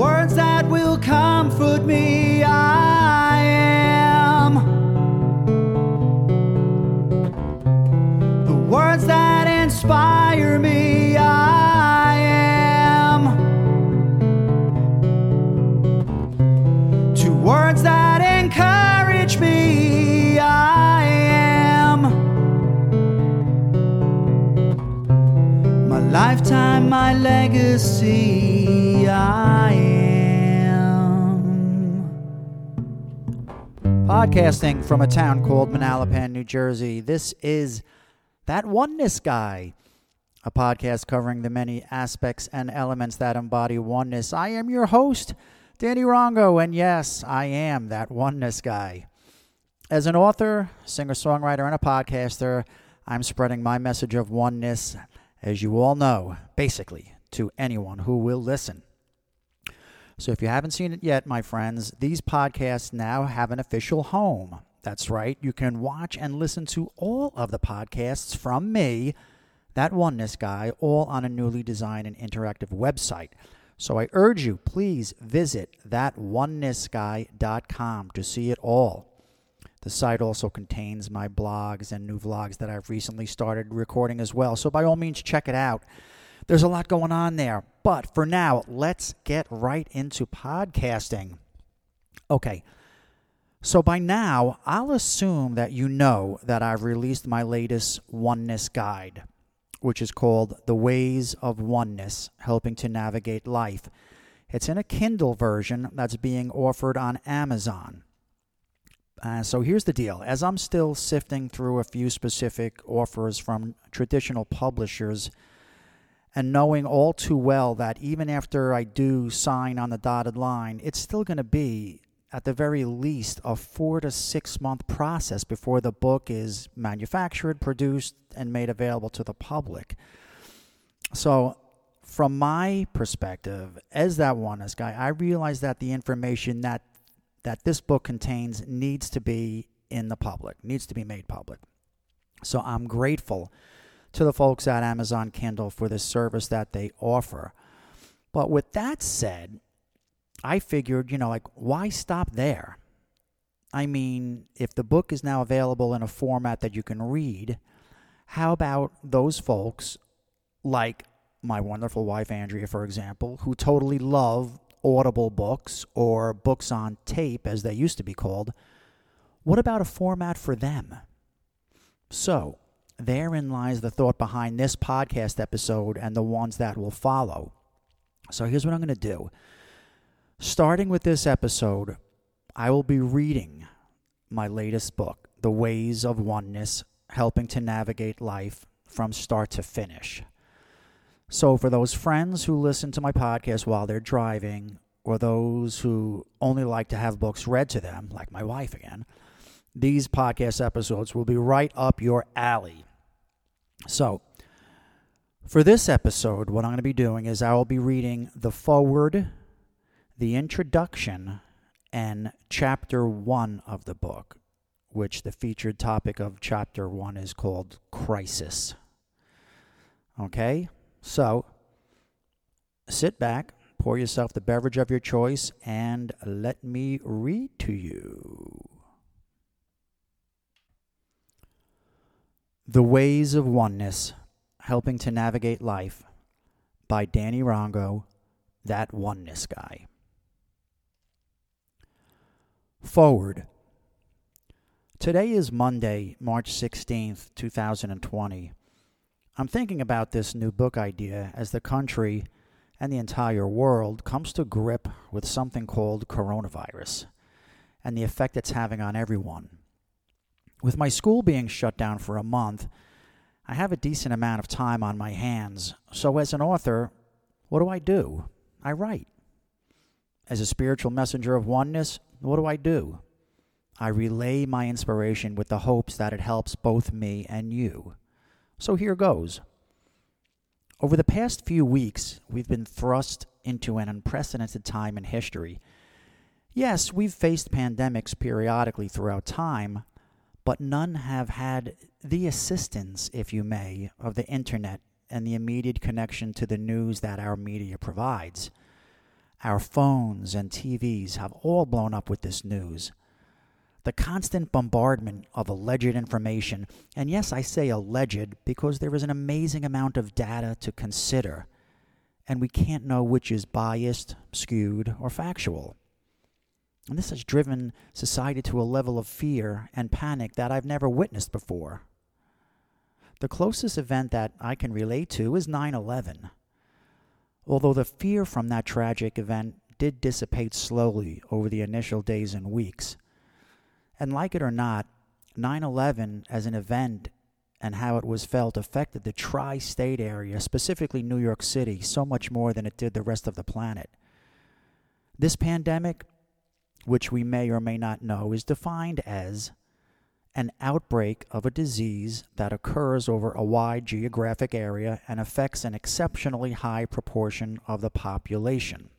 words that will comfort me. I am the words that inspire me. I am to words that encourage me. I am my lifetime, my legacy. Podcasting from a town called Manalapan, New Jersey. This is That Oneness Guy, a podcast covering the many aspects and elements that embody oneness. I am your host, Danny Rongo, and yes, I am that oneness guy. As an author, singer songwriter, and a podcaster, I'm spreading my message of oneness, as you all know, basically to anyone who will listen. So if you haven't seen it yet, my friends, these podcasts now have an official home. That's right, you can watch and listen to all of the podcasts from me, that oneness guy, all on a newly designed and interactive website. So I urge you, please visit thatonenessguy.com to see it all. The site also contains my blogs and new vlogs that I've recently started recording as well. So by all means, check it out. There's a lot going on there. But for now, let's get right into podcasting. Okay. So by now, I'll assume that you know that I've released my latest oneness guide, which is called The Ways of Oneness Helping to Navigate Life. It's in a Kindle version that's being offered on Amazon. Uh, so here's the deal. As I'm still sifting through a few specific offers from traditional publishers, and knowing all too well that even after I do sign on the dotted line, it's still going to be, at the very least, a four to six month process before the book is manufactured, produced, and made available to the public. So, from my perspective, as that oneness guy, I realize that the information that that this book contains needs to be in the public, needs to be made public. So I'm grateful to the folks at Amazon Kindle for the service that they offer. But with that said, I figured, you know, like, why stop there? I mean, if the book is now available in a format that you can read, how about those folks, like my wonderful wife Andrea, for example, who totally love audible books or books on tape, as they used to be called? What about a format for them? So, therein lies the thought behind this podcast episode and the ones that will follow. So, here's what I'm going to do. Starting with this episode, I will be reading my latest book, The Ways of Oneness Helping to Navigate Life from Start to Finish. So, for those friends who listen to my podcast while they're driving, or those who only like to have books read to them, like my wife again, these podcast episodes will be right up your alley. So, for this episode, what I'm going to be doing is I will be reading the forward, the introduction, and chapter one of the book, which the featured topic of chapter one is called Crisis. Okay? So, sit back, pour yourself the beverage of your choice, and let me read to you. The Ways of Oneness Helping to Navigate Life by Danny Rongo, that oneness guy. Forward. Today is Monday, March 16th, 2020. I'm thinking about this new book idea as the country and the entire world comes to grip with something called coronavirus and the effect it's having on everyone. With my school being shut down for a month, I have a decent amount of time on my hands. So, as an author, what do I do? I write. As a spiritual messenger of oneness, what do I do? I relay my inspiration with the hopes that it helps both me and you. So here goes. Over the past few weeks, we've been thrust into an unprecedented time in history. Yes, we've faced pandemics periodically throughout time, but none have had the assistance, if you may, of the internet and the immediate connection to the news that our media provides. Our phones and TVs have all blown up with this news. The constant bombardment of alleged information, and yes, I say alleged because there is an amazing amount of data to consider, and we can't know which is biased, skewed, or factual. And this has driven society to a level of fear and panic that I've never witnessed before. The closest event that I can relate to is 9 11. Although the fear from that tragic event did dissipate slowly over the initial days and weeks. And like it or not, 9 11 as an event and how it was felt affected the tri state area, specifically New York City, so much more than it did the rest of the planet. This pandemic, which we may or may not know, is defined as an outbreak of a disease that occurs over a wide geographic area and affects an exceptionally high proportion of the population.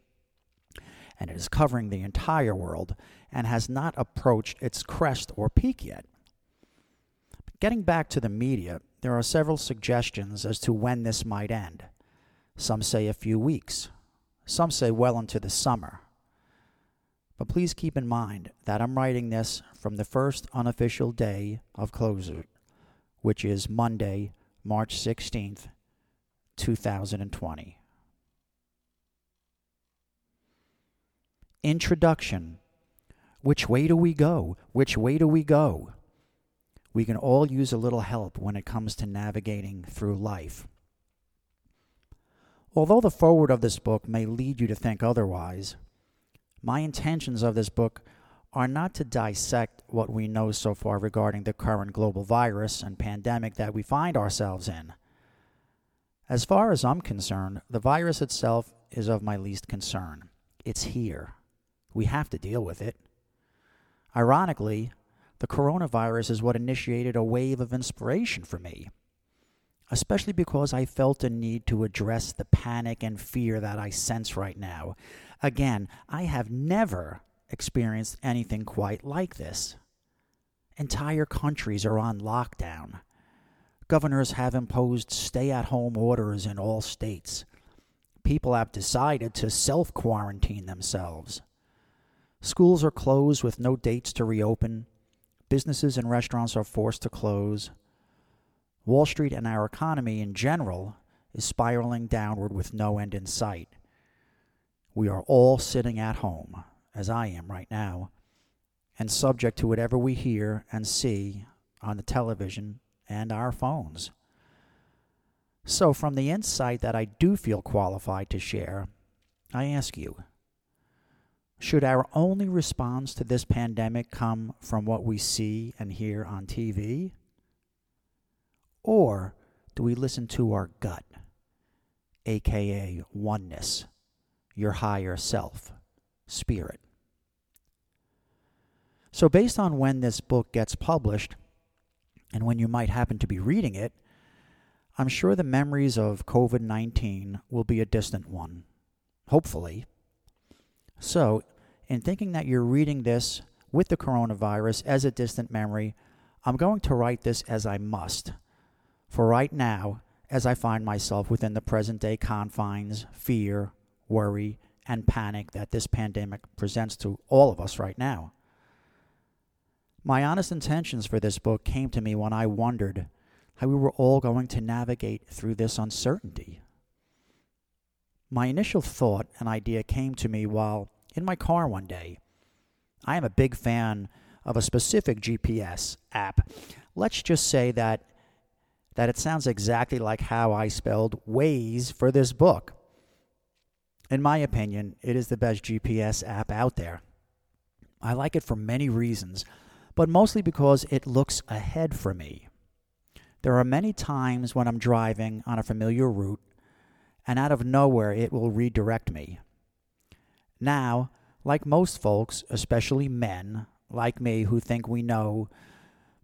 And it is covering the entire world and has not approached its crest or peak yet. Getting back to the media, there are several suggestions as to when this might end. Some say a few weeks, some say well into the summer. But please keep in mind that I'm writing this from the first unofficial day of closure, which is Monday, March 16th, 2020. Introduction Which way do we go? Which way do we go? We can all use a little help when it comes to navigating through life. Although the forward of this book may lead you to think otherwise, my intentions of this book are not to dissect what we know so far regarding the current global virus and pandemic that we find ourselves in. As far as I'm concerned, the virus itself is of my least concern. It's here. We have to deal with it. Ironically, the coronavirus is what initiated a wave of inspiration for me, especially because I felt a need to address the panic and fear that I sense right now Again, I have never experienced anything quite like this. Entire countries are on lockdown. Governors have imposed stay at home orders in all states. People have decided to self quarantine themselves. Schools are closed with no dates to reopen. Businesses and restaurants are forced to close. Wall Street and our economy in general is spiraling downward with no end in sight. We are all sitting at home, as I am right now, and subject to whatever we hear and see on the television and our phones. So, from the insight that I do feel qualified to share, I ask you should our only response to this pandemic come from what we see and hear on TV? Or do we listen to our gut, aka oneness? Your higher self, spirit. So, based on when this book gets published and when you might happen to be reading it, I'm sure the memories of COVID 19 will be a distant one, hopefully. So, in thinking that you're reading this with the coronavirus as a distant memory, I'm going to write this as I must. For right now, as I find myself within the present day confines, fear, worry, and panic that this pandemic presents to all of us right now. My honest intentions for this book came to me when I wondered how we were all going to navigate through this uncertainty. My initial thought and idea came to me while in my car one day. I am a big fan of a specific GPS app. Let's just say that that it sounds exactly like how I spelled Waze for this book. In my opinion, it is the best GPS app out there. I like it for many reasons, but mostly because it looks ahead for me. There are many times when I'm driving on a familiar route, and out of nowhere it will redirect me. Now, like most folks, especially men like me who think we know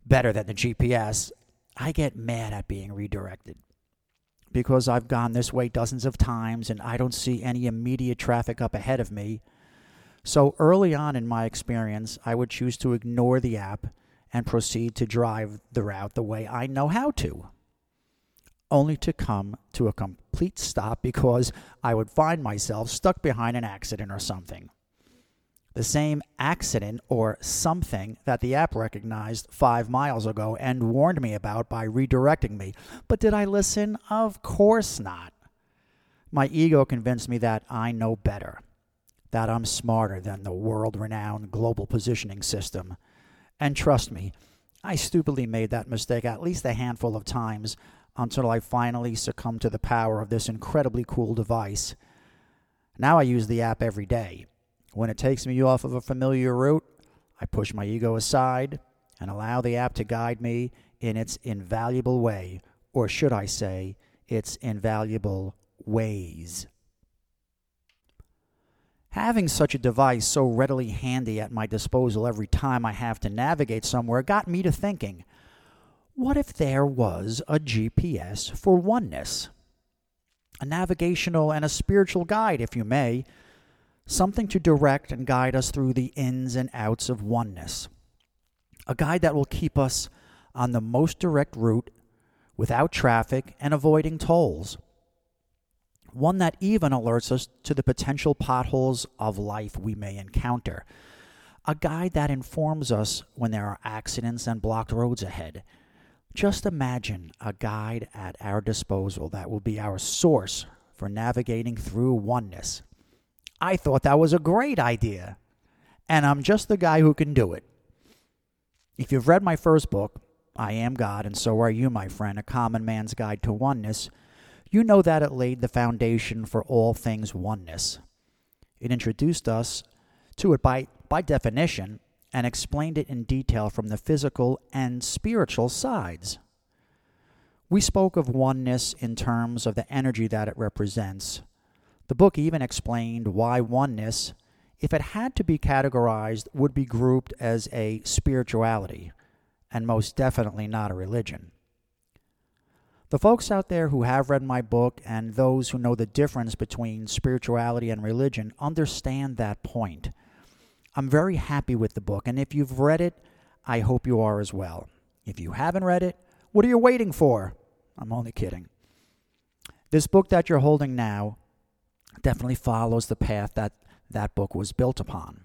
better than the GPS, I get mad at being redirected because I've gone this way dozens of times and I don't see any immediate traffic up ahead of me. So early on in my experience, I would choose to ignore the app and proceed to drive the route the way I know how to. only to come to a complete stop because I would find myself stuck behind an accident or something. The same accident or something that the app recognized five miles ago and warned me about by redirecting me. But did I listen? Of course not. My ego convinced me that I know better, that I'm smarter than the world renowned global positioning system. And trust me, I stupidly made that mistake at least a handful of times until I finally succumbed to the power of this incredibly cool device. Now I use the app every day. When it takes me off of a familiar route, I push my ego aside and allow the app to guide me in its invaluable way, or should I say, its invaluable ways. Having such a device so readily handy at my disposal every time I have to navigate somewhere got me to thinking what if there was a GPS for oneness? A navigational and a spiritual guide, if you may, something to direct and guide us through the ins and outs of oneness. A guide that will keep us on the most direct route without traffic and avoiding tolls. One that even alerts us to the potential potholes of life we may encounter. A guide that informs us when there are accidents and blocked roads ahead just imagine a guide at our disposal that will be our source for navigating through oneness. I thought that was a great idea, and I'm just the guy who can do it. If you've read my first book, I Am God, and so are you, my friend, A Common Man's Guide to Oneness, you know that it laid the foundation for all things oneness. It introduced us to it by, by definition and explained it in detail from the physical and spiritual sides. We spoke of oneness in terms of the energy that it represents. The book even explained why oneness, if it had to be categorized, would be grouped as a spirituality, and most definitely not a religion. The folks out there who have read my book and those who know the difference between spirituality and religion understand that point. I'm very happy with the book, and if you've read it, I hope you are as well. If you haven't read it, what are you waiting for? I'm only kidding. This book that you're holding now definitely follows the path that that book was built upon.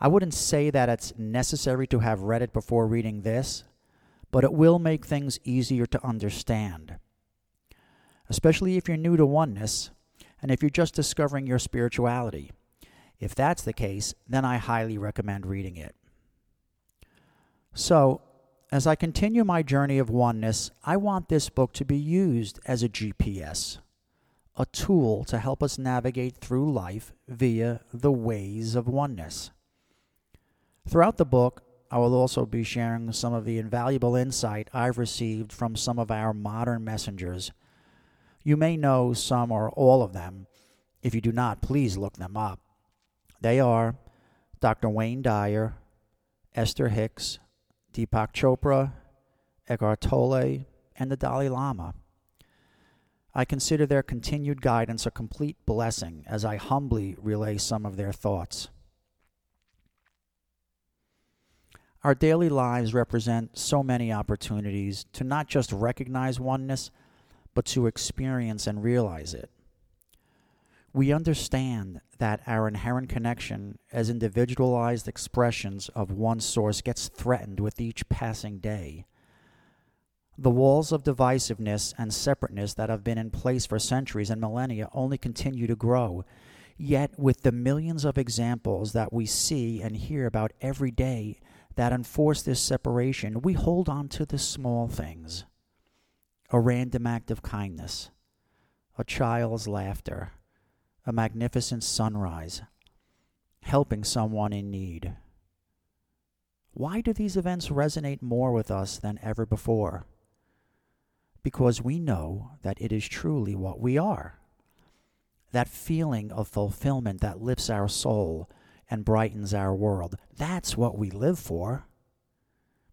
I wouldn't say that it's necessary to have read it before reading this, but it will make things easier to understand. Especially if you're new to oneness and if you're just discovering your spirituality. If that's the case, then I highly recommend reading it. So, as I continue my journey of oneness, I want this book to be used as a GPS, a tool to help us navigate through life via the ways of oneness. Throughout the book, I will also be sharing some of the invaluable insight I've received from some of our modern messengers. You may know some or all of them. If you do not, please look them up. They are Dr. Wayne Dyer, Esther Hicks, Deepak Chopra, Eckhart Tolle, and the Dalai Lama. I consider their continued guidance a complete blessing as I humbly relay some of their thoughts. Our daily lives represent so many opportunities to not just recognize oneness, but to experience and realize it we understand that our inherent connection as individualized expressions of one source gets threatened with each passing day. The walls of divisiveness and separateness that have been in place for centuries and millennia only continue to grow. Yet, with the millions of examples that we see and hear about every day that enforce this separation, we hold on to the small things a random act of kindness, a child's laughter a magnificent sunrise, helping someone in need. Why do these events resonate more with us than ever before? Because we know that it is truly what we are. That feeling of fulfillment that lifts our soul and brightens our world. That's what we live for.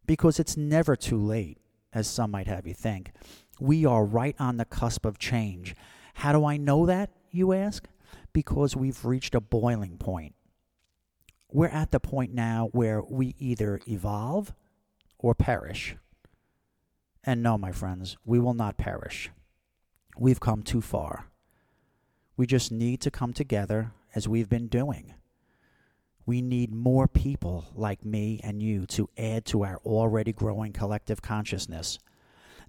Because it's never too late, as some might have you think. We are right on the cusp of change. How do I know that, you ask? because we've reached a boiling point. We're at the point now where we either evolve or perish. And no, my friends, we will not perish. We've come too far. We just need to come together as we've been doing. We need more people like me and you to add to our already growing collective consciousness.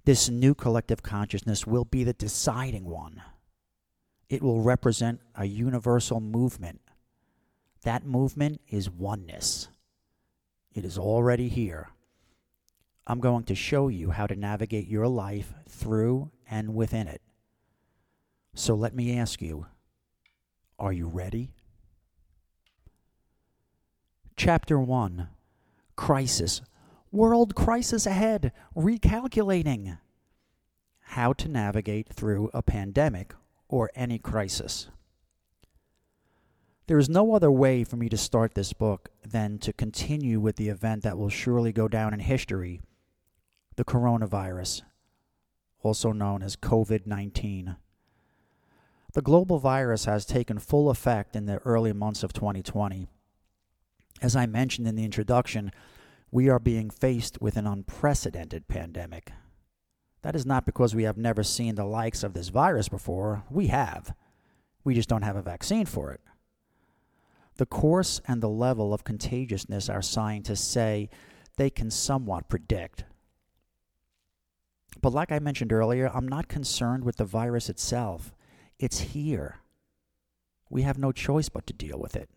This new collective consciousness will be the deciding one. It will represent a universal movement. That movement is oneness. It is already here. I'm going to show you how to navigate your life through and within it. So let me ask you are you ready? Chapter 1 Crisis. World crisis ahead. Recalculating. How to navigate through a pandemic or any crisis. There is no other way for me to start this book than to continue with the event that will surely go down in history the coronavirus, also known as COVID 19. The global virus has taken full effect in the early months of 2020 as I mentioned in the introduction, we are being faced with an unprecedented pandemic. That is not because we have never seen the likes of this virus before. We have. We just don't have a vaccine for it. The course and the level of contagiousness our scientists say they can somewhat predict. But like I mentioned earlier, I'm not concerned with the virus itself. It's here. We have no choice but to deal with it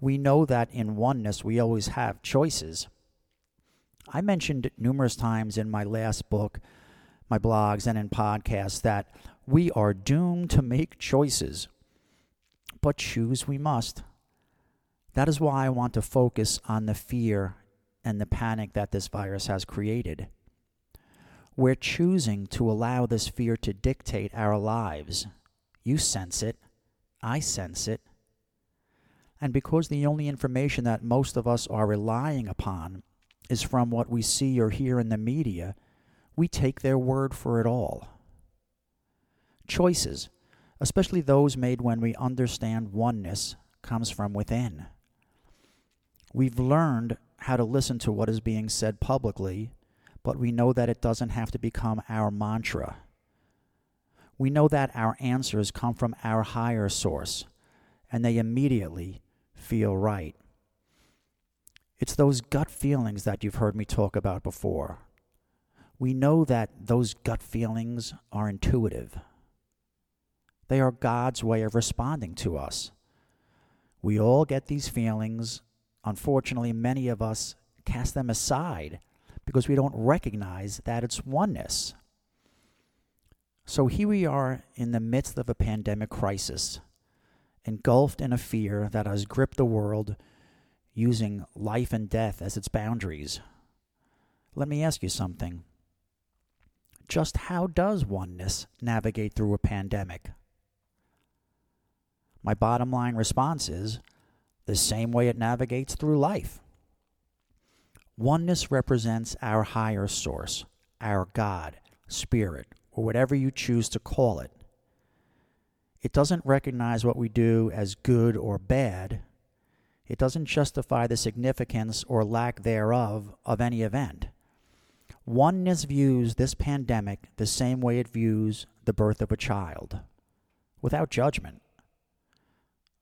we know that in oneness we always have choices. I mentioned numerous times in my last book, my blogs, and in podcasts that we are doomed to make choices, but choose we must. That is why I want to focus on the fear and the panic that this virus has created. We're choosing to allow this fear to dictate our lives. You sense it. I sense it. And because the only information that most of us are relying upon is from what we see or hear in the media, we take their word for it all. Choices, especially those made when we understand oneness, comes from within. We've learned how to listen to what is being said publicly, but we know that it doesn't have to become our mantra. We know that our answers come from our higher source, and they immediately feel right. It's those gut feelings that you've heard me talk about before. We know that those gut feelings are intuitive. They are God's way of responding to us. We all get these feelings. Unfortunately, many of us cast them aside because we don't recognize that it's oneness. So here we are in the midst of a pandemic crisis engulfed in a fear that has gripped the world, using life and death as its boundaries. Let me ask you something. Just how does oneness navigate through a pandemic? My bottom line response is the same way it navigates through life. Oneness represents our higher source, our God, Spirit, or whatever you choose to call it. It doesn't recognize what we do as good or bad. It doesn't justify the significance or lack thereof of any event. Oneness views this pandemic the same way it views the birth of a child, without judgment.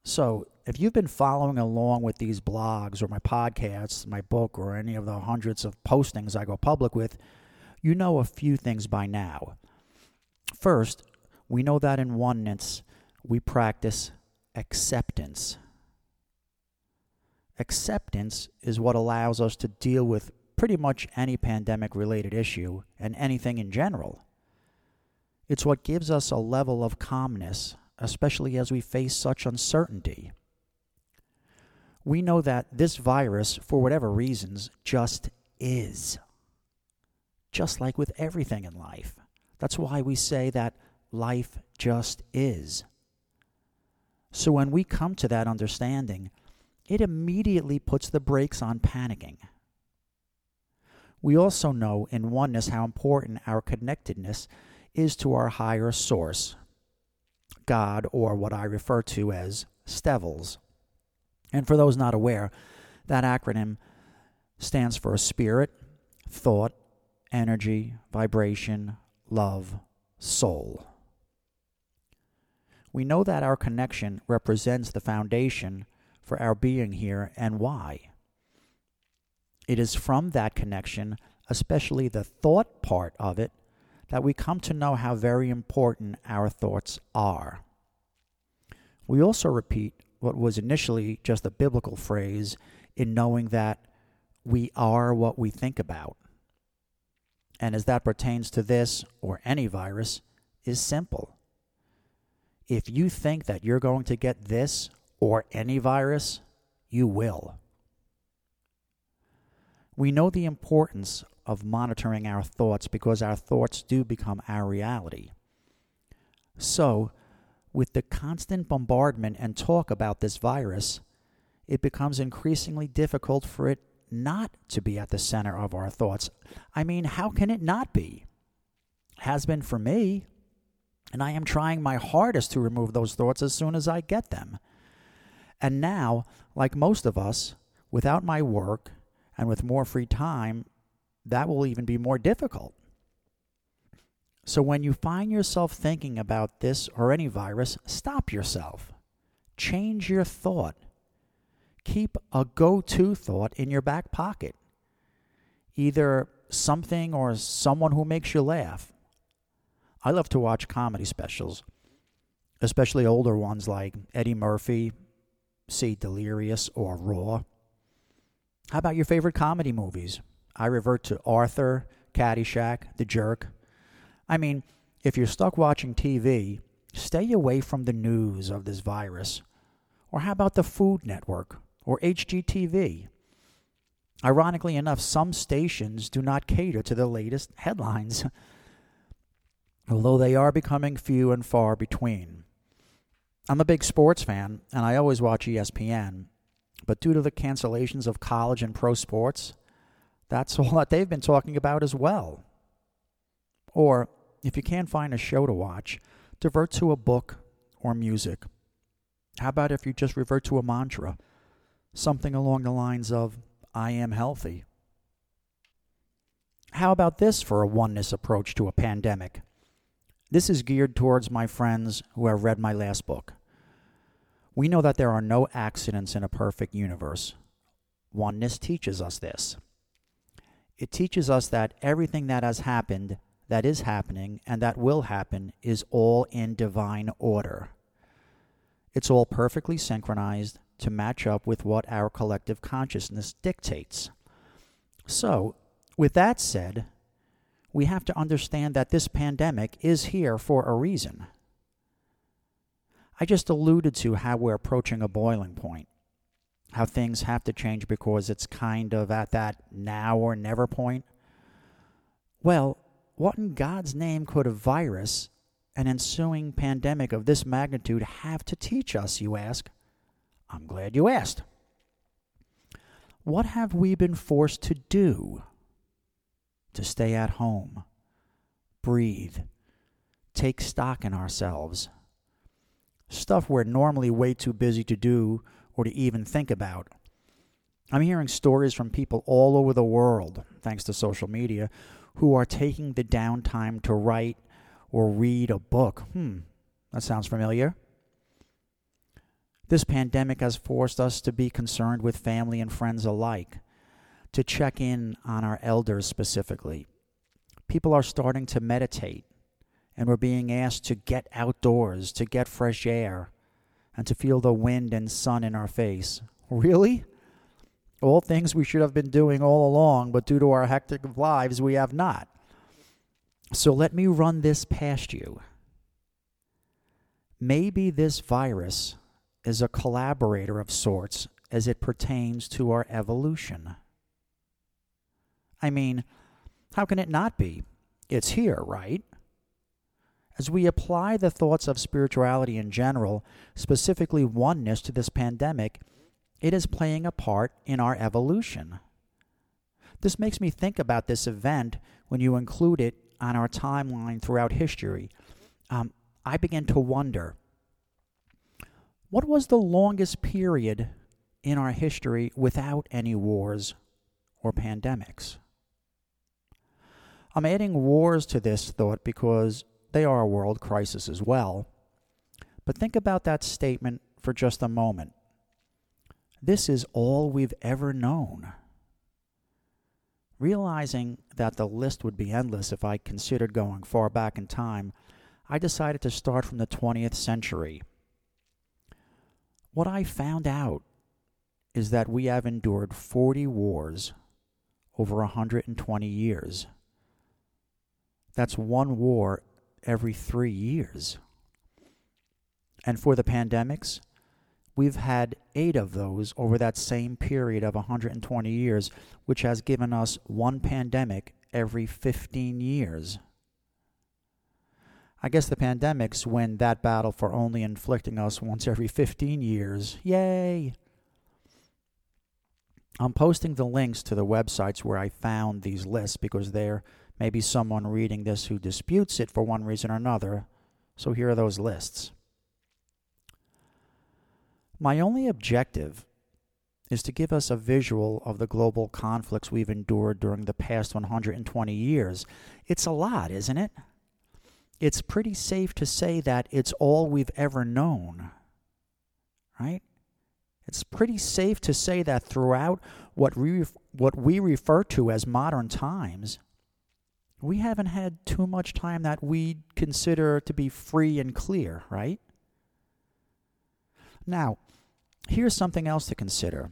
So, if you've been following along with these blogs or my podcasts, my book, or any of the hundreds of postings I go public with, you know a few things by now. First, we know that in oneness, we practice acceptance. Acceptance is what allows us to deal with pretty much any pandemic related issue and anything in general. It's what gives us a level of calmness, especially as we face such uncertainty. We know that this virus, for whatever reasons, just is. Just like with everything in life. That's why we say that life just is. So when we come to that understanding, it immediately puts the brakes on panicking. We also know in oneness how important our connectedness is to our higher source, God, or what I refer to as STEVLS. And for those not aware, that acronym stands for a spirit, thought, energy, vibration, love, soul. We know that our connection represents the foundation for our being here and why. It is from that connection, especially the thought part of it, that we come to know how very important our thoughts are. We also repeat what was initially just a biblical phrase in knowing that we are what we think about. And as that pertains to this or any virus, is simple. If you think that you're going to get this or any virus, you will. We know the importance of monitoring our thoughts because our thoughts do become our reality. So, with the constant bombardment and talk about this virus, it becomes increasingly difficult for it not to be at the center of our thoughts. I mean, how can it not be? Has been for me. And I am trying my hardest to remove those thoughts as soon as I get them. And now, like most of us, without my work and with more free time, that will even be more difficult. So when you find yourself thinking about this or any virus, stop yourself. Change your thought. Keep a go to thought in your back pocket. Either something or someone who makes you laugh. I love to watch comedy specials, especially older ones like Eddie Murphy, See Delirious, or Raw. How about your favorite comedy movies? I revert to Arthur, Caddyshack, The Jerk. I mean, if you're stuck watching TV, stay away from the news of this virus. Or how about the Food Network or HGTV? Ironically enough, some stations do not cater to the latest headlines, although they are becoming few and far between. I'm a big sports fan, and I always watch ESPN, but due to the cancellations of college and pro sports, that's all that they've been talking about as well. Or if you can't find a show to watch, divert to a book or music. How about if you just revert to a mantra? Something along the lines of, I am healthy. How about this for a oneness approach to a pandemic? This is geared towards my friends who have read my last book. We know that there are no accidents in a perfect universe. Oneness teaches us this. It teaches us that everything that has happened that is happening and that will happen is all in divine order. It's all perfectly synchronized to match up with what our collective consciousness dictates. So, with that said, we have to understand that this pandemic is here for a reason. I just alluded to how we're approaching a boiling point, how things have to change because it's kind of at that now or never point. Well, what in God's name could a virus, an ensuing pandemic of this magnitude, have to teach us, you ask? I'm glad you asked. What have we been forced to do? To stay at home, breathe, take stock in ourselves. Stuff we're normally way too busy to do or to even think about. I'm hearing stories from people all over the world, thanks to social media, who are taking the downtime to write or read a book. Hmm, that sounds familiar. This pandemic has forced us to be concerned with family and friends alike, to check in on our elders specifically. People are starting to meditate, and we're being asked to get outdoors, to get fresh air, and to feel the wind and sun in our face. Really? All things we should have been doing all along, but due to our hectic lives, we have not. So let me run this past you. Maybe this virus is a collaborator of sorts as it pertains to our evolution. I mean, how can it not be? It's here, right? As we apply the thoughts of spirituality in general, specifically oneness to this pandemic, it is playing a part in our evolution. This makes me think about this event when you include it on our timeline throughout history. Um, I begin to wonder what was the longest period in our history without any wars or pandemics? I'm adding wars to this thought because they are a world crisis as well. But think about that statement for just a moment. This is all we've ever known. Realizing that the list would be endless if I considered going far back in time, I decided to start from the 20th century. What I found out is that we have endured 40 wars over 120 years. That's one war every three years. And for the pandemics, we've had eight of those over that same period of 120 years, which has given us one pandemic every 15 years. I guess the pandemics win that battle for only inflicting us once every 15 years. Yay! I'm posting the links to the websites where I found these lists because there may be someone reading this who disputes it for one reason or another. So here are those lists. My only objective is to give us a visual of the global conflicts we've endured during the past 120 years. It's a lot, isn't it? It's pretty safe to say that it's all we've ever known, right? It's pretty safe to say that throughout what we, what we refer to as modern times, we haven't had too much time that we'd consider to be free and clear, right? Now, here's something else to consider.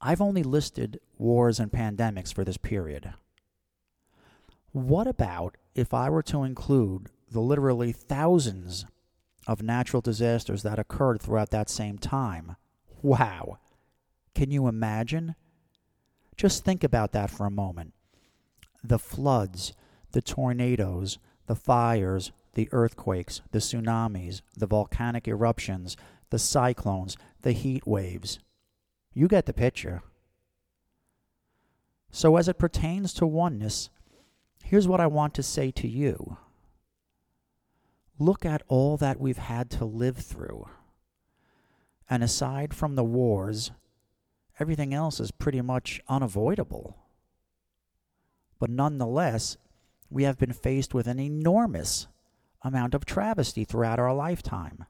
I've only listed wars and pandemics for this period. What about if I were to include the literally thousands of natural disasters that occurred throughout that same time? Wow. Can you imagine? Just think about that for a moment. The floods, the tornadoes, the fires, the earthquakes, the tsunamis, the volcanic eruptions, the cyclones, the heat waves. You get the picture. So, as it pertains to oneness, here's what I want to say to you look at all that we've had to live through. And aside from the wars, everything else is pretty much unavoidable. But nonetheless, we have been faced with an enormous amount of travesty throughout our lifetime.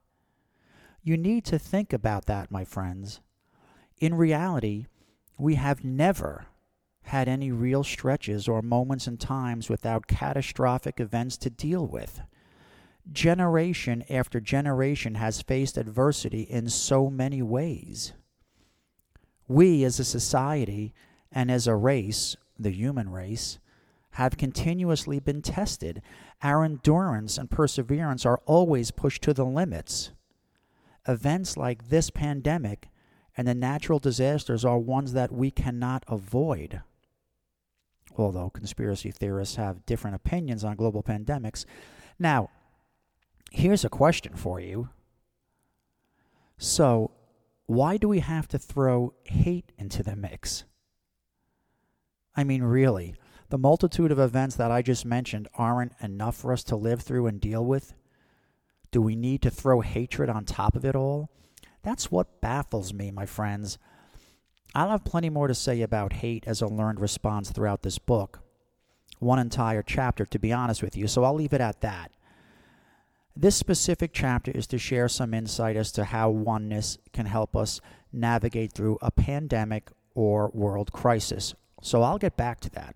You need to think about that, my friends. In reality, we have never had any real stretches or moments and times without catastrophic events to deal with. Generation after generation has faced adversity in so many ways. We as a society and as a race, the human race, have continuously been tested. Our endurance and perseverance are always pushed to the limits events like this pandemic and the natural disasters are ones that we cannot avoid. Although conspiracy theorists have different opinions on global pandemics. Now, here's a question for you. So, why do we have to throw hate into the mix? I mean, really, the multitude of events that I just mentioned aren't enough for us to live through and deal with? Do we need to throw hatred on top of it all? That's what baffles me, my friends. I'll have plenty more to say about hate as a learned response throughout this book. One entire chapter, to be honest with you, so I'll leave it at that. This specific chapter is to share some insight as to how oneness can help us navigate through a pandemic or world crisis. So I'll get back to that.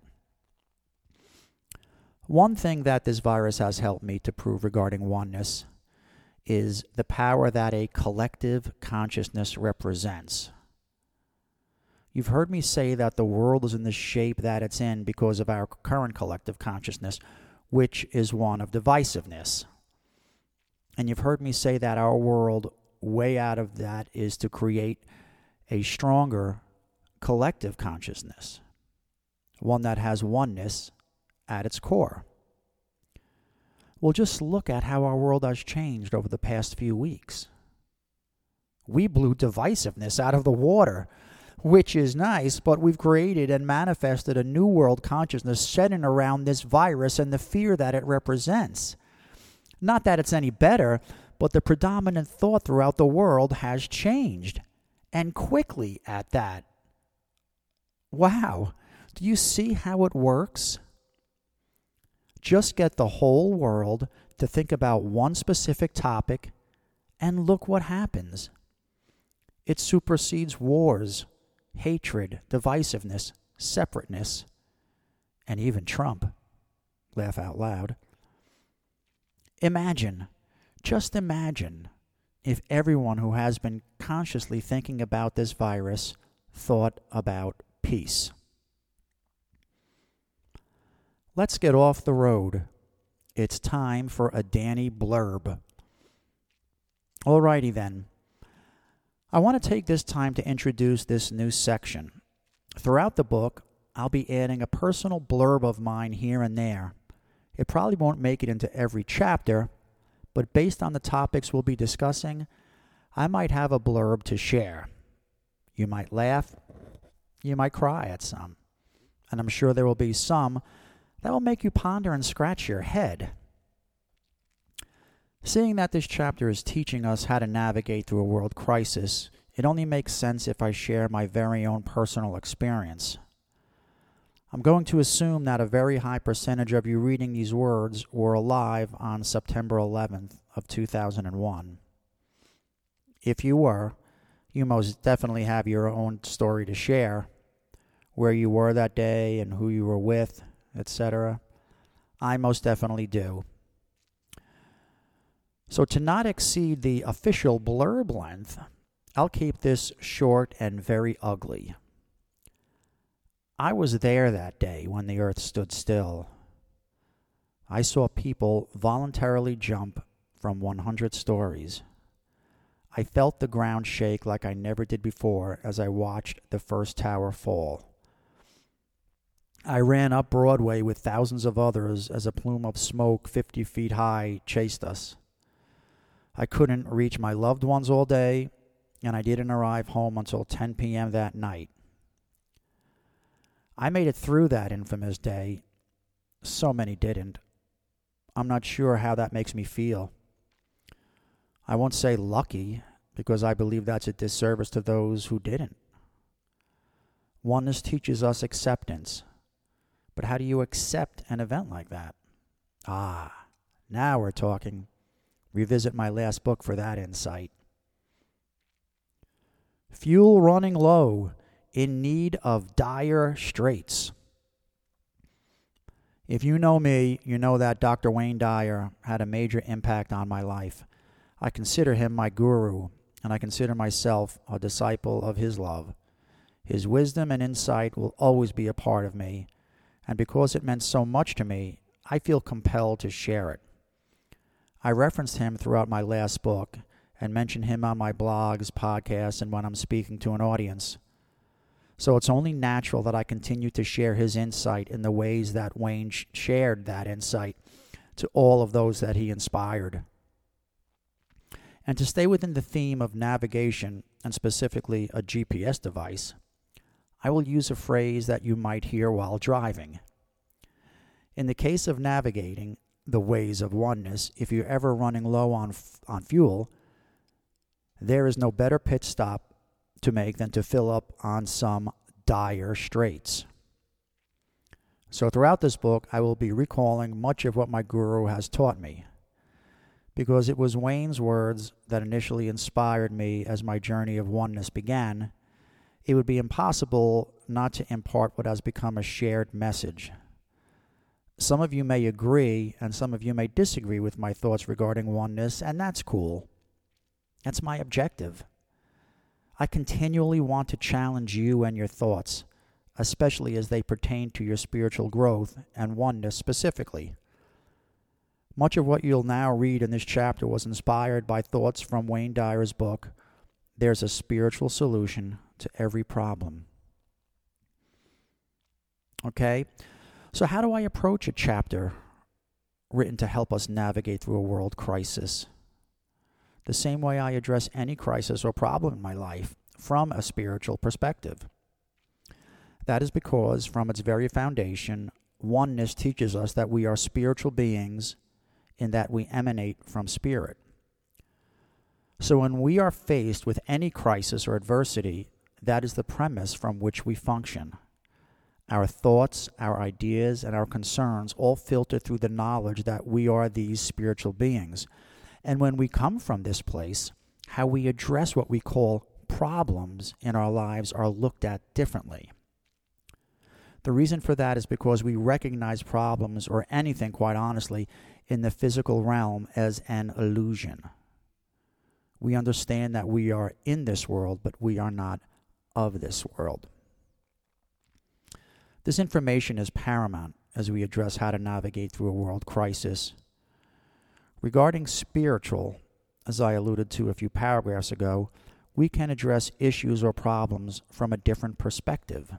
One thing that this virus has helped me to prove regarding oneness is the power that a collective consciousness represents. You've heard me say that the world is in the shape that it's in because of our current collective consciousness, which is one of divisiveness. And you've heard me say that our world, way out of that, is to create a stronger collective consciousness, one that has oneness at its core. Well, just look at how our world has changed over the past few weeks. We blew divisiveness out of the water, which is nice, but we've created and manifested a new world consciousness centered around this virus and the fear that it represents. Not that it's any better, but the predominant thought throughout the world has changed, and quickly at that. Wow. Do you see how it works? Just get the whole world to think about one specific topic, and look what happens. It supersedes wars, hatred, divisiveness, separateness, and even Trump. Laugh out loud. Imagine, just imagine, if everyone who has been consciously thinking about this virus thought about peace. Let's get off the road. It's time for a Danny blurb. Alrighty then. I want to take this time to introduce this new section. Throughout the book, I'll be adding a personal blurb of mine here and there. It probably won't make it into every chapter, but based on the topics we'll be discussing, I might have a blurb to share. You might laugh, you might cry at some, and I'm sure there will be some that will make you ponder and scratch your head. Seeing that this chapter is teaching us how to navigate through a world crisis, it only makes sense if I share my very own personal experience. I'm going to assume that a very high percentage of you reading these words were alive on September 11th of 2001. If you were, you most definitely have your own story to share, where you were that day and who you were with, etc. I most definitely do. So, to not exceed the official blurb length, I'll keep this short and very ugly. I was there that day when the earth stood still. I saw people voluntarily jump from 100 stories. I felt the ground shake like I never did before as I watched the first tower fall. I ran up Broadway with thousands of others as a plume of smoke 50 feet high chased us. I couldn't reach my loved ones all day, and I didn't arrive home until 10 p.m. that night. I made it through that infamous day. So many didn't. I'm not sure how that makes me feel. I won't say lucky, because I believe that's a disservice to those who didn't. Oneness teaches us acceptance. But how do you accept an event like that? Ah, now we're talking. Revisit my last book for that insight. Fuel running low, in need of Dyer straits. If you know me, you know that Dr. Wayne Dyer had a major impact on my life. I consider him my guru, and I consider myself a disciple of his love. His wisdom and insight will always be a part of me, and because it meant so much to me, I feel compelled to share it. I referenced him throughout my last book and mention him on my blogs, podcasts, and when I'm speaking to an audience. So it's only natural that I continue to share his insight in the ways that Wayne shared that insight to all of those that he inspired. And to stay within the theme of navigation, and specifically a GPS device, I will use a phrase that you might hear while driving. In the case of navigating the ways of oneness, if you're ever running low on, on fuel, there is no better pit stop to make than to fill up on some Dyer straits. So, throughout this book, I will be recalling much of what my guru has taught me, because it was Wayne's words that initially inspired me as my journey of oneness began it would be impossible not to impart what has become a shared message. Some of you may agree, and some of you may disagree with my thoughts regarding oneness, and that's cool. That's my objective. I continually want to challenge you and your thoughts, especially as they pertain to your spiritual growth and oneness specifically. Much of what you'll now read in this chapter was inspired by thoughts from Wayne Dyer's book, There's a Spiritual Solution to every problem. Okay? So, how do I approach a chapter written to help us navigate through a world crisis? The same way I address any crisis or problem in my life from a spiritual perspective. That is because, from its very foundation, oneness teaches us that we are spiritual beings in that we emanate from spirit. So, when we are faced with any crisis or adversity, that is the premise from which we function. Our thoughts, our ideas, and our concerns all filter through the knowledge that we are these spiritual beings. And when we come from this place, how we address what we call problems in our lives are looked at differently. The reason for that is because we recognize problems or anything, quite honestly, in the physical realm as an illusion. We understand that we are in this world, but we are not of this world. This information is paramount as we address how to navigate through a world crisis. Regarding spiritual, as I alluded to a few paragraphs ago, we can address issues or problems from a different perspective.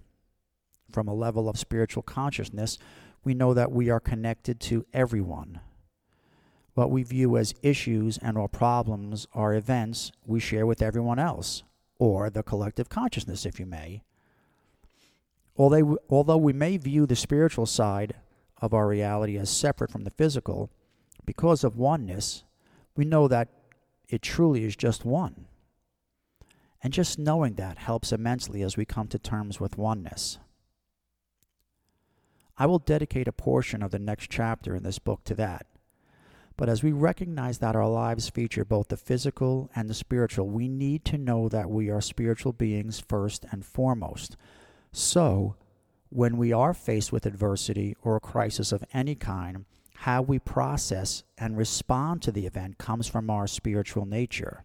From a level of spiritual consciousness, we know that we are connected to everyone. What we view as issues and or problems are events we share with everyone else, or the collective consciousness, if you may. Although we may view the spiritual side of our reality as separate from the physical, because of oneness, we know that it truly is just one. And just knowing that helps immensely as we come to terms with oneness. I will dedicate a portion of the next chapter in this book to that. But as we recognize that our lives feature both the physical and the spiritual, we need to know that we are spiritual beings first and foremost so, when we are faced with adversity or a crisis of any kind, how we process and respond to the event comes from our spiritual nature.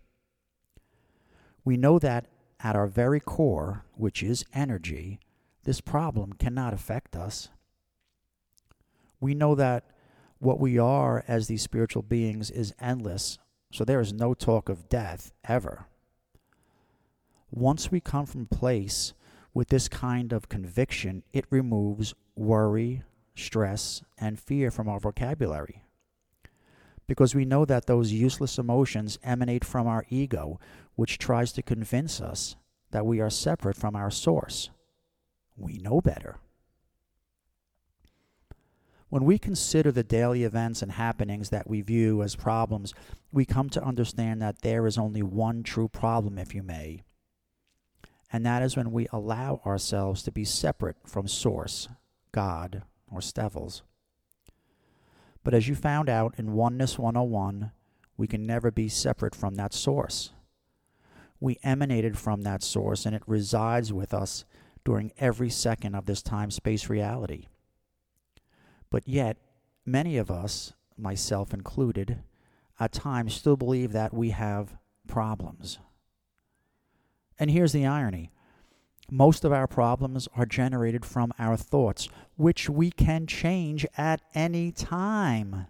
We know that at our very core, which is energy, this problem cannot affect us. We know that what we are as these spiritual beings is endless, so there is no talk of death ever. Once we come from place with this kind of conviction, it removes worry, stress, and fear from our vocabulary. Because we know that those useless emotions emanate from our ego, which tries to convince us that we are separate from our source. We know better. When we consider the daily events and happenings that we view as problems, we come to understand that there is only one true problem, if you may, and that is when we allow ourselves to be separate from Source, God, or Stevels. But as you found out in Oneness 101, we can never be separate from that source. We emanated from that source, and it resides with us during every second of this time space reality. But yet, many of us, myself included, at times still believe that we have problems. And here's the irony most of our problems are generated from our thoughts, which we can change at any time.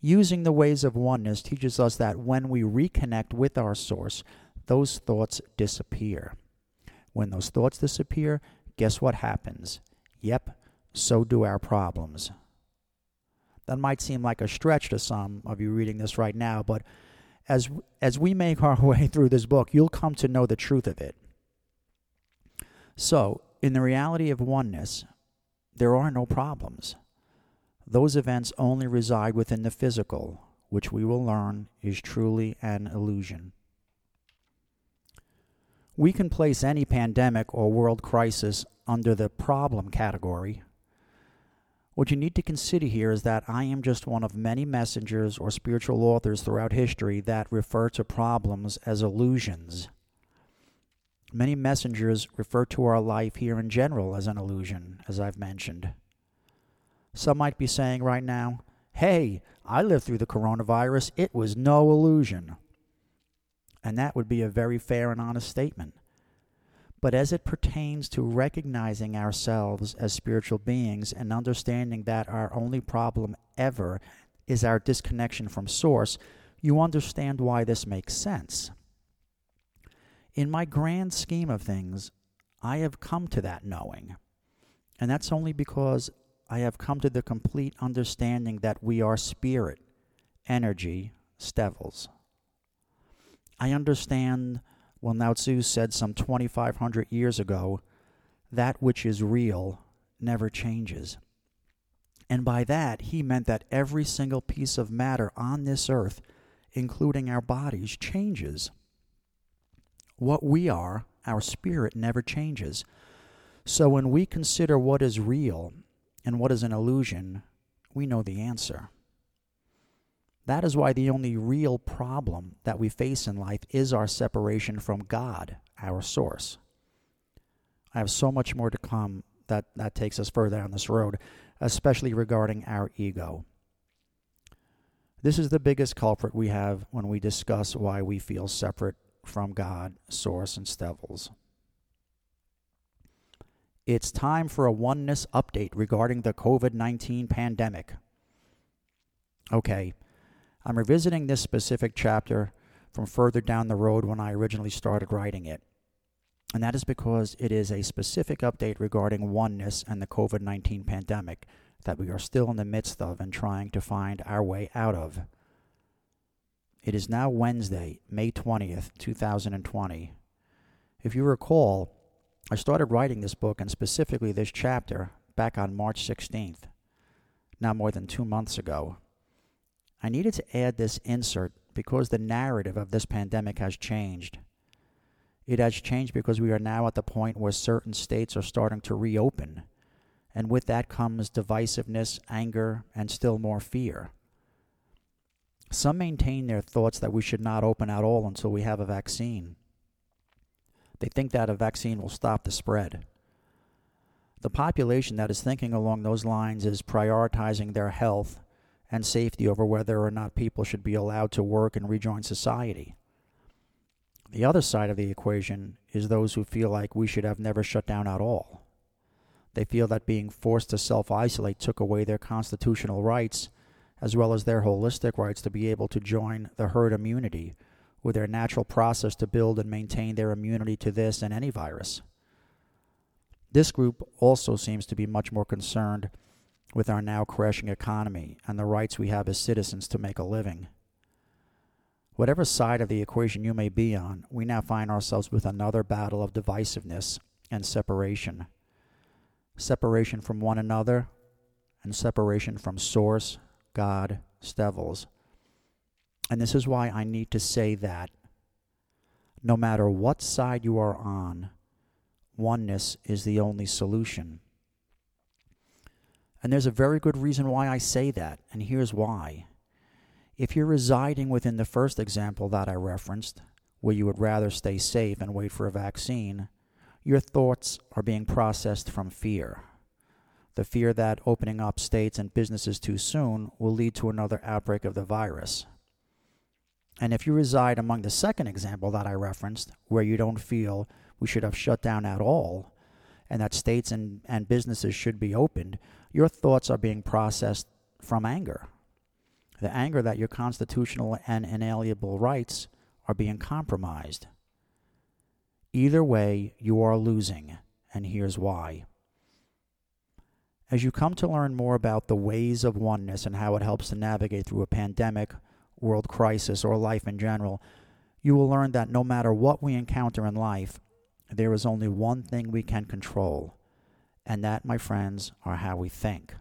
Using the ways of oneness teaches us that when we reconnect with our source, those thoughts disappear. When those thoughts disappear, guess what happens? Yep, so do our problems. That might seem like a stretch to some of you reading this right now, but as as we make our way through this book, you'll come to know the truth of it. So, in the reality of oneness, there are no problems. Those events only reside within the physical, which we will learn is truly an illusion. We can place any pandemic or world crisis under the problem category what you need to consider here is that I am just one of many messengers or spiritual authors throughout history that refer to problems as illusions. Many messengers refer to our life here in general as an illusion, as I've mentioned. Some might be saying right now, hey, I lived through the coronavirus, it was no illusion. And that would be a very fair and honest statement. But as it pertains to recognizing ourselves as spiritual beings and understanding that our only problem ever is our disconnection from Source, you understand why this makes sense. In my grand scheme of things, I have come to that knowing. And that's only because I have come to the complete understanding that we are spirit, energy, stevels. I understand well, Lao Tzu said some 2,500 years ago, that which is real never changes. And by that, he meant that every single piece of matter on this earth, including our bodies, changes. What we are, our spirit, never changes. So when we consider what is real and what is an illusion, we know the answer. That is why the only real problem that we face in life is our separation from God, our source. I have so much more to come that, that takes us further down this road, especially regarding our ego. This is the biggest culprit we have when we discuss why we feel separate from God, Source, and Stevels. It's time for a oneness update regarding the COVID 19 pandemic. Okay, I'm revisiting this specific chapter from further down the road when I originally started writing it. And that is because it is a specific update regarding oneness and the COVID 19 pandemic that we are still in the midst of and trying to find our way out of. It is now Wednesday, May 20th, 2020. If you recall, I started writing this book and specifically this chapter back on March 16th, now more than two months ago. I needed to add this insert because the narrative of this pandemic has changed. It has changed because we are now at the point where certain states are starting to reopen, and with that comes divisiveness, anger, and still more fear. Some maintain their thoughts that we should not open at all until we have a vaccine. They think that a vaccine will stop the spread. The population that is thinking along those lines is prioritizing their health and safety over whether or not people should be allowed to work and rejoin society. The other side of the equation is those who feel like we should have never shut down at all. They feel that being forced to self isolate took away their constitutional rights, as well as their holistic rights to be able to join the herd immunity, with their natural process to build and maintain their immunity to this and any virus. This group also seems to be much more concerned with our now crashing economy and the rights we have as citizens to make a living. Whatever side of the equation you may be on, we now find ourselves with another battle of divisiveness and separation. Separation from one another and separation from Source, God, Stevels. And this is why I need to say that no matter what side you are on, oneness is the only solution. And there's a very good reason why I say that, and here's why. If you're residing within the first example that I referenced, where you would rather stay safe and wait for a vaccine, your thoughts are being processed from fear. The fear that opening up states and businesses too soon will lead to another outbreak of the virus. And if you reside among the second example that I referenced, where you don't feel we should have shut down at all, and that states and, and businesses should be opened, your thoughts are being processed from anger. The anger that your constitutional and inalienable rights are being compromised. Either way, you are losing, and here's why. As you come to learn more about the ways of oneness and how it helps to navigate through a pandemic, world crisis, or life in general, you will learn that no matter what we encounter in life, there is only one thing we can control, and that, my friends, are how we think.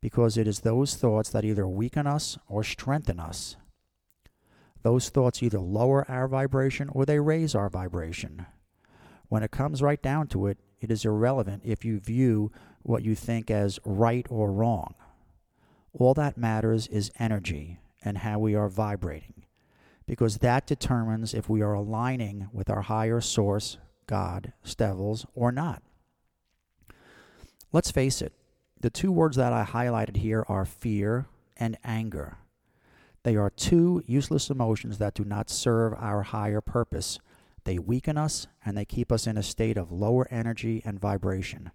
Because it is those thoughts that either weaken us or strengthen us. Those thoughts either lower our vibration or they raise our vibration. When it comes right down to it, it is irrelevant if you view what you think as right or wrong. All that matters is energy and how we are vibrating because that determines if we are aligning with our higher source, God, Stevels, or not. Let's face it, the two words that I highlighted here are fear and anger. They are two useless emotions that do not serve our higher purpose. They weaken us and they keep us in a state of lower energy and vibration.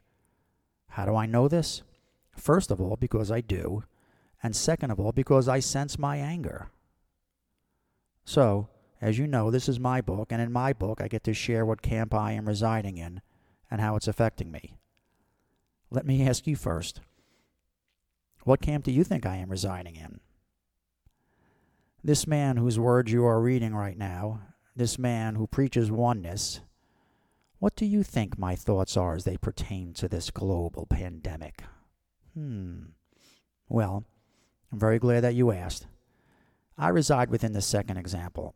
How do I know this? First of all, because I do, and second of all, because I sense my anger. So, as you know, this is my book, and in my book, I get to share what camp I am residing in and how it's affecting me. Let me ask you first what camp do you think I am residing in? This man whose words you are reading right now, this man who preaches oneness, what do you think my thoughts are as they pertain to this global pandemic? Hmm. Well, I'm very glad that you asked. I reside within the second example.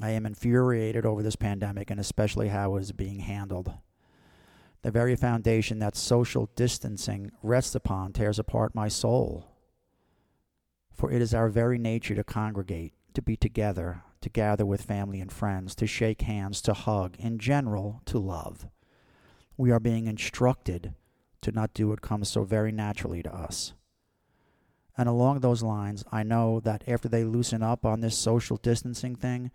I am infuriated over this pandemic and especially how it is being handled. The very foundation that social distancing rests upon tears apart my soul. For it is our very nature to congregate, to be together, to gather with family and friends, to shake hands, to hug, in general, to love. We are being instructed to not do what comes so very naturally to us. And along those lines, I know that after they loosen up on this social distancing thing,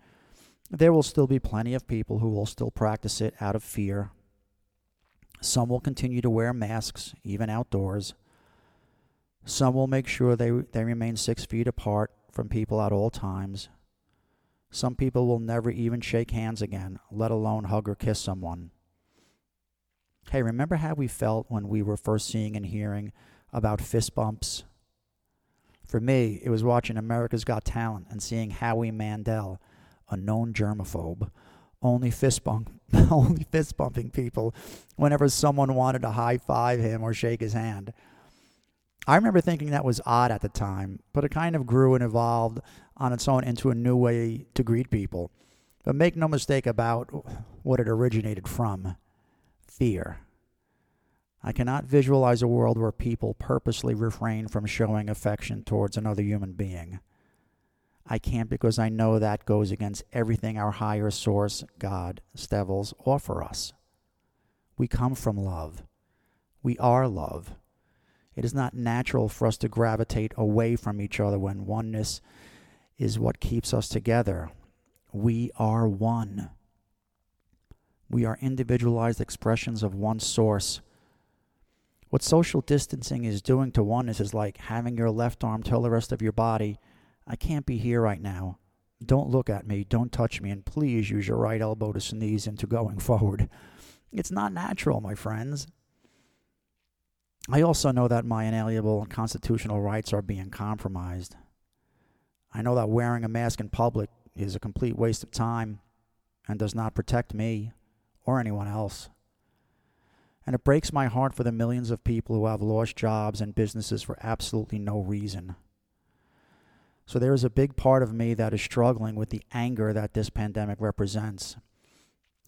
there will still be plenty of people who will still practice it out of fear. Some will continue to wear masks, even outdoors. Some will make sure they, they remain six feet apart from people at all times. Some people will never even shake hands again, let alone hug or kiss someone. Hey, remember how we felt when we were first seeing and hearing about fist bumps? For me, it was watching America's Got Talent and seeing Howie Mandel, a known germaphobe, only fist bump, only fist bumping people whenever someone wanted to high five him or shake his hand. I remember thinking that was odd at the time, but it kind of grew and evolved on its own into a new way to greet people. But make no mistake about what it originated from fear. I cannot visualize a world where people purposely refrain from showing affection towards another human being. I can't because I know that goes against everything our higher source, God, Stevels, offer us. We come from love. We are love. It is not natural for us to gravitate away from each other when oneness is what keeps us together. We are one. We are individualized expressions of one source. What social distancing is doing to oneness is like having your left arm tell the rest of your body, I can't be here right now. Don't look at me, don't touch me, and please use your right elbow to sneeze into going forward. It's not natural, my friends. I also know that my inalienable constitutional rights are being compromised. I know that wearing a mask in public is a complete waste of time and does not protect me or anyone else. And it breaks my heart for the millions of people who have lost jobs and businesses for absolutely no reason. So there is a big part of me that is struggling with the anger that this pandemic represents.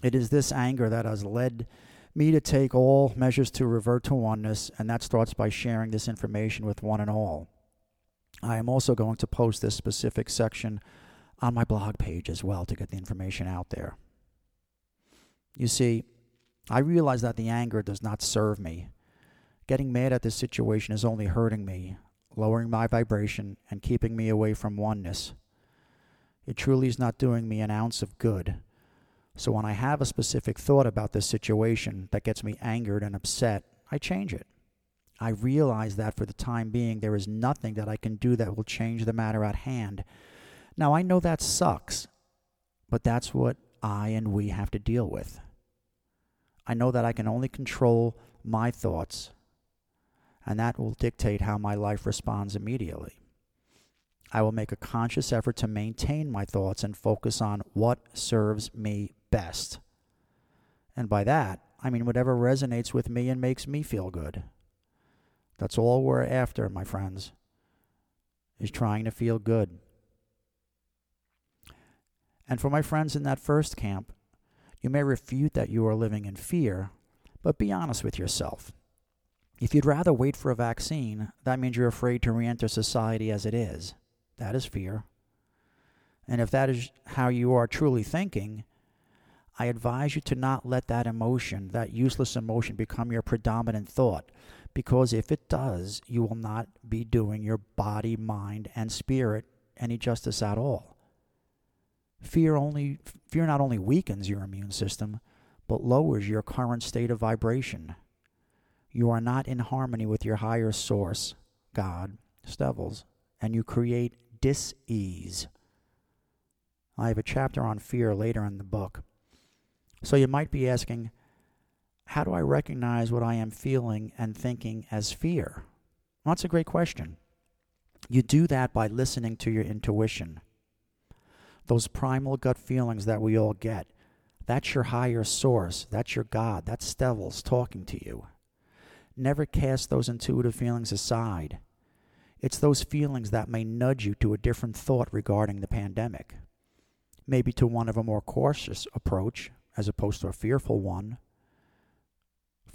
It is this anger that has led me to take all measures to revert to oneness, and that starts by sharing this information with one and all. I am also going to post this specific section on my blog page as well to get the information out there. You see, I realize that the anger does not serve me. Getting mad at this situation is only hurting me, lowering my vibration, and keeping me away from oneness. It truly is not doing me an ounce of good. So when I have a specific thought about this situation that gets me angered and upset, I change it. I realize that for the time being, there is nothing that I can do that will change the matter at hand. Now, I know that sucks, but that's what I and we have to deal with. I know that I can only control my thoughts, and that will dictate how my life responds immediately. I will make a conscious effort to maintain my thoughts and focus on what serves me best. And by that, I mean whatever resonates with me and makes me feel good. That's all we're after, my friends, is trying to feel good. And for my friends in that first camp, you may refute that you are living in fear, but be honest with yourself. If you'd rather wait for a vaccine, that means you're afraid to re enter society as it is. That is fear. And if that is how you are truly thinking, I advise you to not let that emotion, that useless emotion, become your predominant thought. Because if it does, you will not be doing your body, mind, and spirit any justice at all. Fear only fear not only weakens your immune system, but lowers your current state of vibration. You are not in harmony with your higher source, God, Stevels, and you create dis-ease. I have a chapter on fear later in the book. So you might be asking, how do I recognize what I am feeling and thinking as fear? Well, that's a great question. You do that by listening to your intuition those primal gut feelings that we all get. That's your higher source. That's your God. That's Stevels talking to you. Never cast those intuitive feelings aside. It's those feelings that may nudge you to a different thought regarding the pandemic. Maybe to one of a more cautious approach as opposed to a fearful one.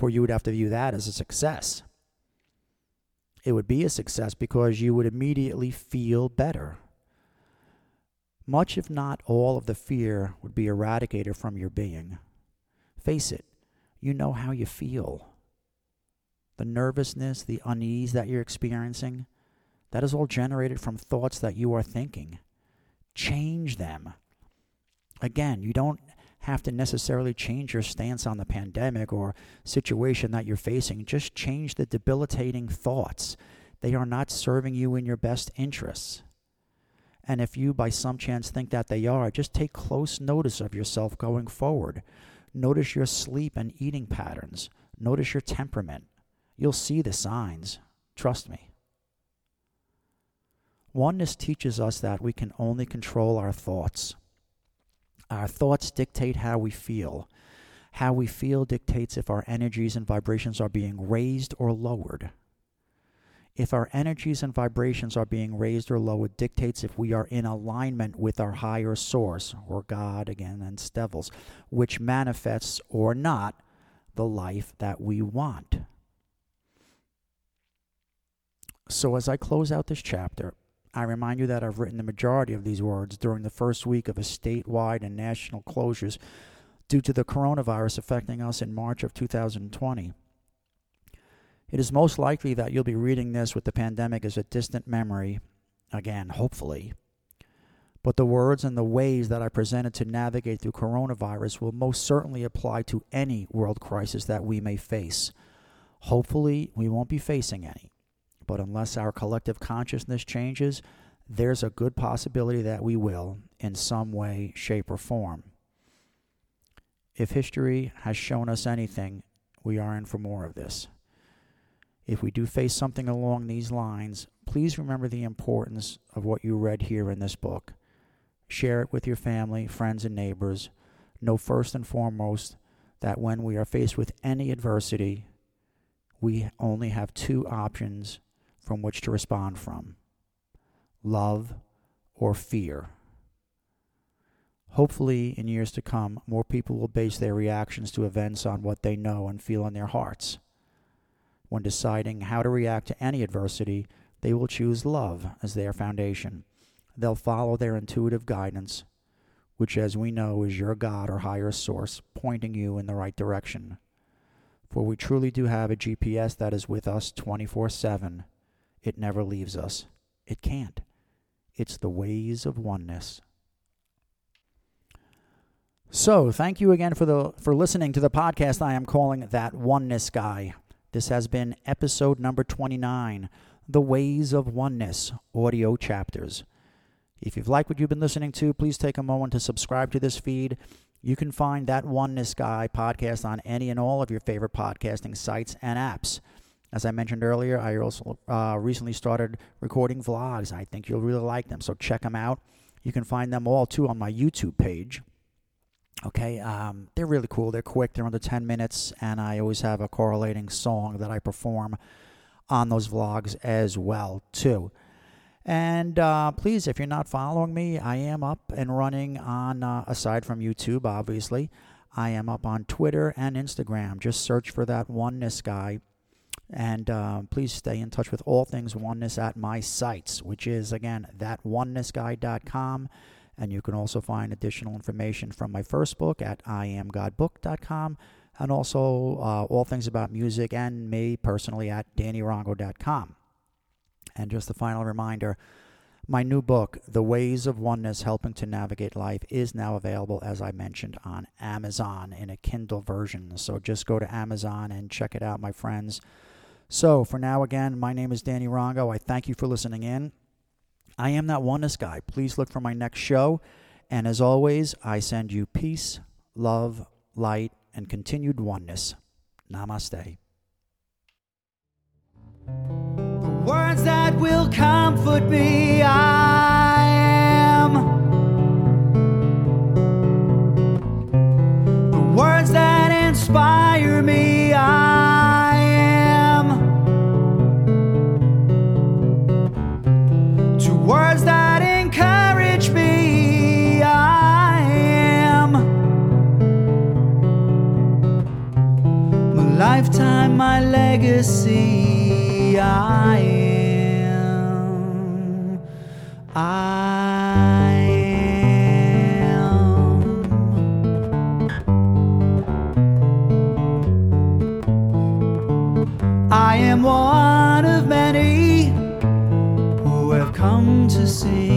for you would have to view that as a success. It would be a success because you would immediately feel better. Much, if not all, of the fear would be eradicated from your being. Face it, you know how you feel. The nervousness, the unease that you're experiencing, that is all generated from thoughts that you are thinking. Change them. Again, you don't have to necessarily change your stance on the pandemic or situation that you're facing. Just change the debilitating thoughts. They are not serving you in your best interests. And if you, by some chance, think that they are, just take close notice of yourself going forward. Notice your sleep and eating patterns. Notice your temperament. You'll see the signs. Trust me. Oneness teaches us that we can only control our thoughts. Our thoughts dictate how we feel. How we feel dictates if our energies and vibrations are being raised or lowered. If our energies and vibrations are being raised or lowered, dictates if we are in alignment with our higher source, or God again, and Stevels, which manifests or not the life that we want. So, as I close out this chapter, I remind you that I've written the majority of these words during the first week of a statewide and national closures due to the coronavirus affecting us in March of 2020. It is most likely that you'll be reading this with the pandemic as a distant memory, again, hopefully. But the words and the ways that I presented to navigate through coronavirus will most certainly apply to any world crisis that we may face. Hopefully, we won't be facing any. But unless our collective consciousness changes, there's a good possibility that we will in some way, shape, or form. If history has shown us anything, we are in for more of this. If we do face something along these lines, please remember the importance of what you read here in this book. Share it with your family, friends, and neighbors. Know first and foremost that when we are faced with any adversity, we only have two options from which to respond from love or fear. Hopefully, in years to come, more people will base their reactions to events on what they know and feel in their hearts. When deciding how to react to any adversity, they will choose love as their foundation. They'll follow their intuitive guidance, which, as we know, is your God or higher source pointing you in the right direction. For we truly do have a GPS that is with us 24 7 it never leaves us. It can't. It's the ways of oneness. So, thank you again for the for listening to the podcast I am calling that oneness guy. This has been episode number 29, The Ways of Oneness, audio chapters. If you've liked what you've been listening to, please take a moment to subscribe to this feed. You can find that Oneness Guy podcast on any and all of your favorite podcasting sites and apps. As I mentioned earlier, I also uh, recently started recording vlogs. I think you'll really like them, so check them out. You can find them all too on my YouTube page. Okay, um, they're really cool. They're quick. They're under 10 minutes, and I always have a correlating song that I perform on those vlogs as well too. And uh, please, if you're not following me, I am up and running on, uh, aside from YouTube, obviously, I am up on Twitter and Instagram. Just search for that oneness guy and uh, please stay in touch with all things oneness at my sites, which is, again, thatonenessguy.com. And you can also find additional information from my first book at iamgodbook.com and also uh, all things about music and me personally at dannyrongo.com. And just a final reminder my new book, The Ways of Oneness Helping to Navigate Life, is now available, as I mentioned, on Amazon in a Kindle version. So just go to Amazon and check it out, my friends. So, for now, again, my name is Danny Rongo. I thank you for listening in. I am that oneness guy. Please look for my next show. And as always, I send you peace, love, light, and continued oneness. Namaste. The words that will comfort me, lifetime, my legacy. I am. I am. I am one of many who have come to song.